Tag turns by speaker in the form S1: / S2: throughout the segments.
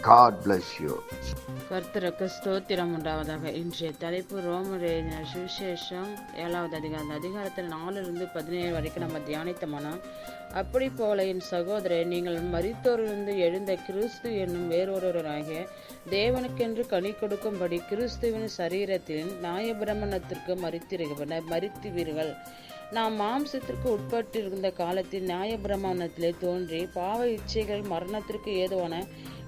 S1: God bless you
S2: கர்த்தருக்கு ஸ்தோத்திரம் உண்டாவதாக. இன்றைய தலைப்பு ரோமர் எழுதின சுவிசேஷம் ஏழாவது அதிகாரம். அதிகாரத்தில் நாலுலேருந்து பதினேழு வரைக்கும் நம்ம தியானித்தமானோம் அப்படி போல என் சகோதரே நீங்கள் மறித்தோரிலிருந்து எழுந்த கிறிஸ்து என்னும் வேறொருவராகிய தேவனுக்கென்று கனி கொடுக்கும்படி கிறிஸ்துவின் சரீரத்தில் நியாயபிரமணத்திற்கு மறித்திருக்கிற மறித்துவீர்கள் நாம் மாம்சத்திற்கு உட்பட்டிருந்த காலத்தில் நியாயபிரமாணத்திலே தோன்றி பாவ இச்சைகள் மரணத்திற்கு ஏதுவான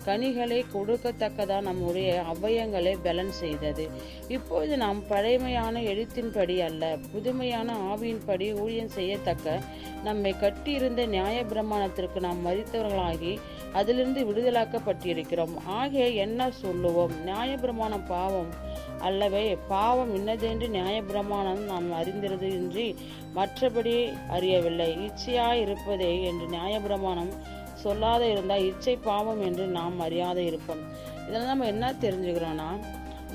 S2: கனிகளை கொடுக்கத்தக்கதா நம்முடைய அவயங்களை பலன் செய்தது. இப்பொழுது நாம் பழைமையான எழுத்தின்படி அல்ல புதுமையான ஆவியின்படி ஊழியம் செய்யத்தக்க நம்மை கட்டியிருந்த நியாய பிரமாணத்திற்கு நாம் மறித்தவர்களாகி அதிலிருந்து விடுதலாக்கப்பட்டிருக்கிறோம். ஆகிய என்ன சொல்லுவோம்? நியாய பிரமாணம் பாவம் அல்லவே பாவம் இன்னதென்று நியாய பிரமாணம் நாம் அறிந்திருது இன்றி மற்றபடி அறியவில்லை. இச்சையாய் இருப்பதே என்று நியாய பிரமாணம் சொல்லாத இருந்தால் இச்சை பாவம் என்று நாம் அறியாத இருப்போம். இதெல்லாம் நம்ம என்ன தெரிஞ்சுக்கிறோன்னா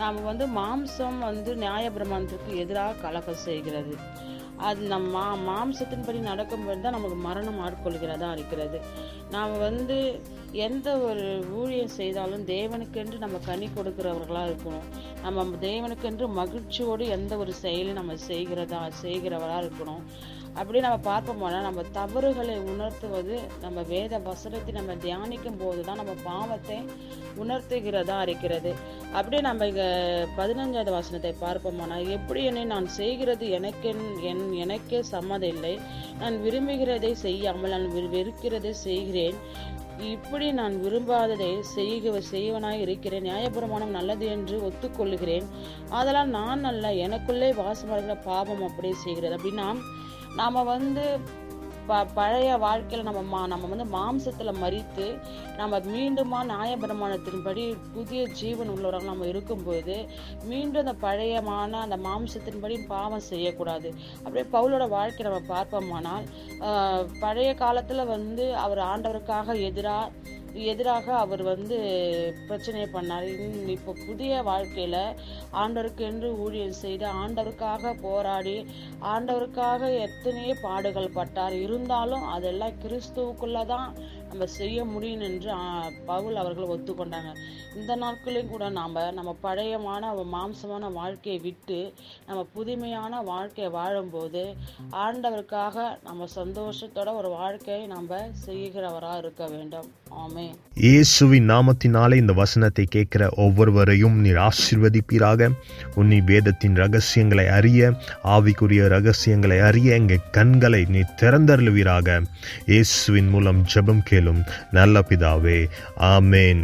S2: நாம் வந்து மாம்சம் வந்து நியாய பிரமாணத்திற்கு எதிராக கலக்கம் செய்கிறது. அது நம் மா மாம்சத்தின்படி நடக்கும்போது தான் நமக்கு மரணம் ஆட்கொள்கிறதா இருக்கிறது. நாம் வந்து எந்த ஒரு ஊழியம் செய்தாலும் தேவனுக்கென்று நம்ம கனி கொடுக்கிறவர்களாக இருக்கணும். நம்ம தேவனுக்கென்று மகிழ்ச்சியோடு எந்த ஒரு செயலும் நம்ம செய்கிறதா செய்கிறவராக இருக்கணும். அப்படி நம்ம பார்ப்போம்னா நம்ம தவறுகளை உணர்த்துவது நம்ம வேத வசனத்தை நம்ம தியானிக்கும் போது தான் நம்ம பாவத்தை உணர்த்துகிறதா இருக்கிறது. அப்படியே நம்ம இங்கே பதினஞ்சாவது வசனத்தை பார்ப்போம்னா எப்படி என்னை நான் செய்கிறது எனக்கு என் எனக்கே சம்மதம் இல்லை நான் விரும்புகிறதை செய்யாமல் நான் வெறு- வெறுக்கிறதை செய்கிறேன். இப்படி நான் விரும்பாததை செய்க செய்வனாய் இருக்கிறேன். நியாயபுரமானம் நல்லது என்று ஒத்துக்கொள்கிறேன். அதெல்லாம் நான் அல்ல எனக்குள்ளே வாசமாடுகிற பாவம் அப்படியே செய்கிறது. அப்படின்னா நாம வந்து ப பழைய வாழ்க்கையில் நம்ம மா நம்ம வந்து மாம்சத்தில் மறித்து நம்ம மீண்டுமா நியாயபிரமாணத்தின்படி புதிய ஜீவன் உள்ளவராக நம்ம இருக்கும்போது மீண்டும் அந்த பழையமான அந்த மாம்சத்தின்படி பாவம் செய்யக்கூடாது. அப்படியே பவுலோட வாழ்க்கை நம்ம பார்ப்போமானால் பழைய காலத்தில் வந்து அவர் ஆண்டவருக்காக எதிராக எதிராக அவர் வந்து பிரச்சனை பண்ணார். இன்~ இப்போ புதிய வாழ்க்கையில ஆண்டவருக்கு என்று ஊழியம் செய்து ஆண்டவருக்காக போராடி ஆண்டவருக்காக எத்தனையோ பாடுகள் பட்டார். இருந்தாலும் அதெல்லாம் கிறிஸ்துவுக்குள்ளே தான் நம்ம செய்ய முடியும் என்று பவுல் அவர்கள் ஒத்துக்கொண்டாங்க. இந்த நாட்களையும் கூட நாம் நம்ம பழையமான மாம்சமான வாழ்க்கையை விட்டு நம்ம புதுமையான வாழ்க்கையை வாழும்போது ஆண்டவருக்காக நம்ம சந்தோஷத்தோட ஒரு வாழ்க்கையை நம்ம செய்கிறவராக இருக்க வேண்டும். ஆமே
S3: இயேசுவின் நாமத்தினாலே இந்த வசனத்தை கேட்கிற ஒவ்வொருவரையும் நீர் ஆசீர்வதிப்பீராக. உன்னி வேதத்தின் ரகசியங்களை அறிய ஆவிக்குரிய ரகசியங்களை அறிய எங்கள் கண்களை நீ திறந்தருளுவீராக. இயேசுவின் மூலம் ஜெபம் கேளும் நல்ல பிதாவே ஆமேன்.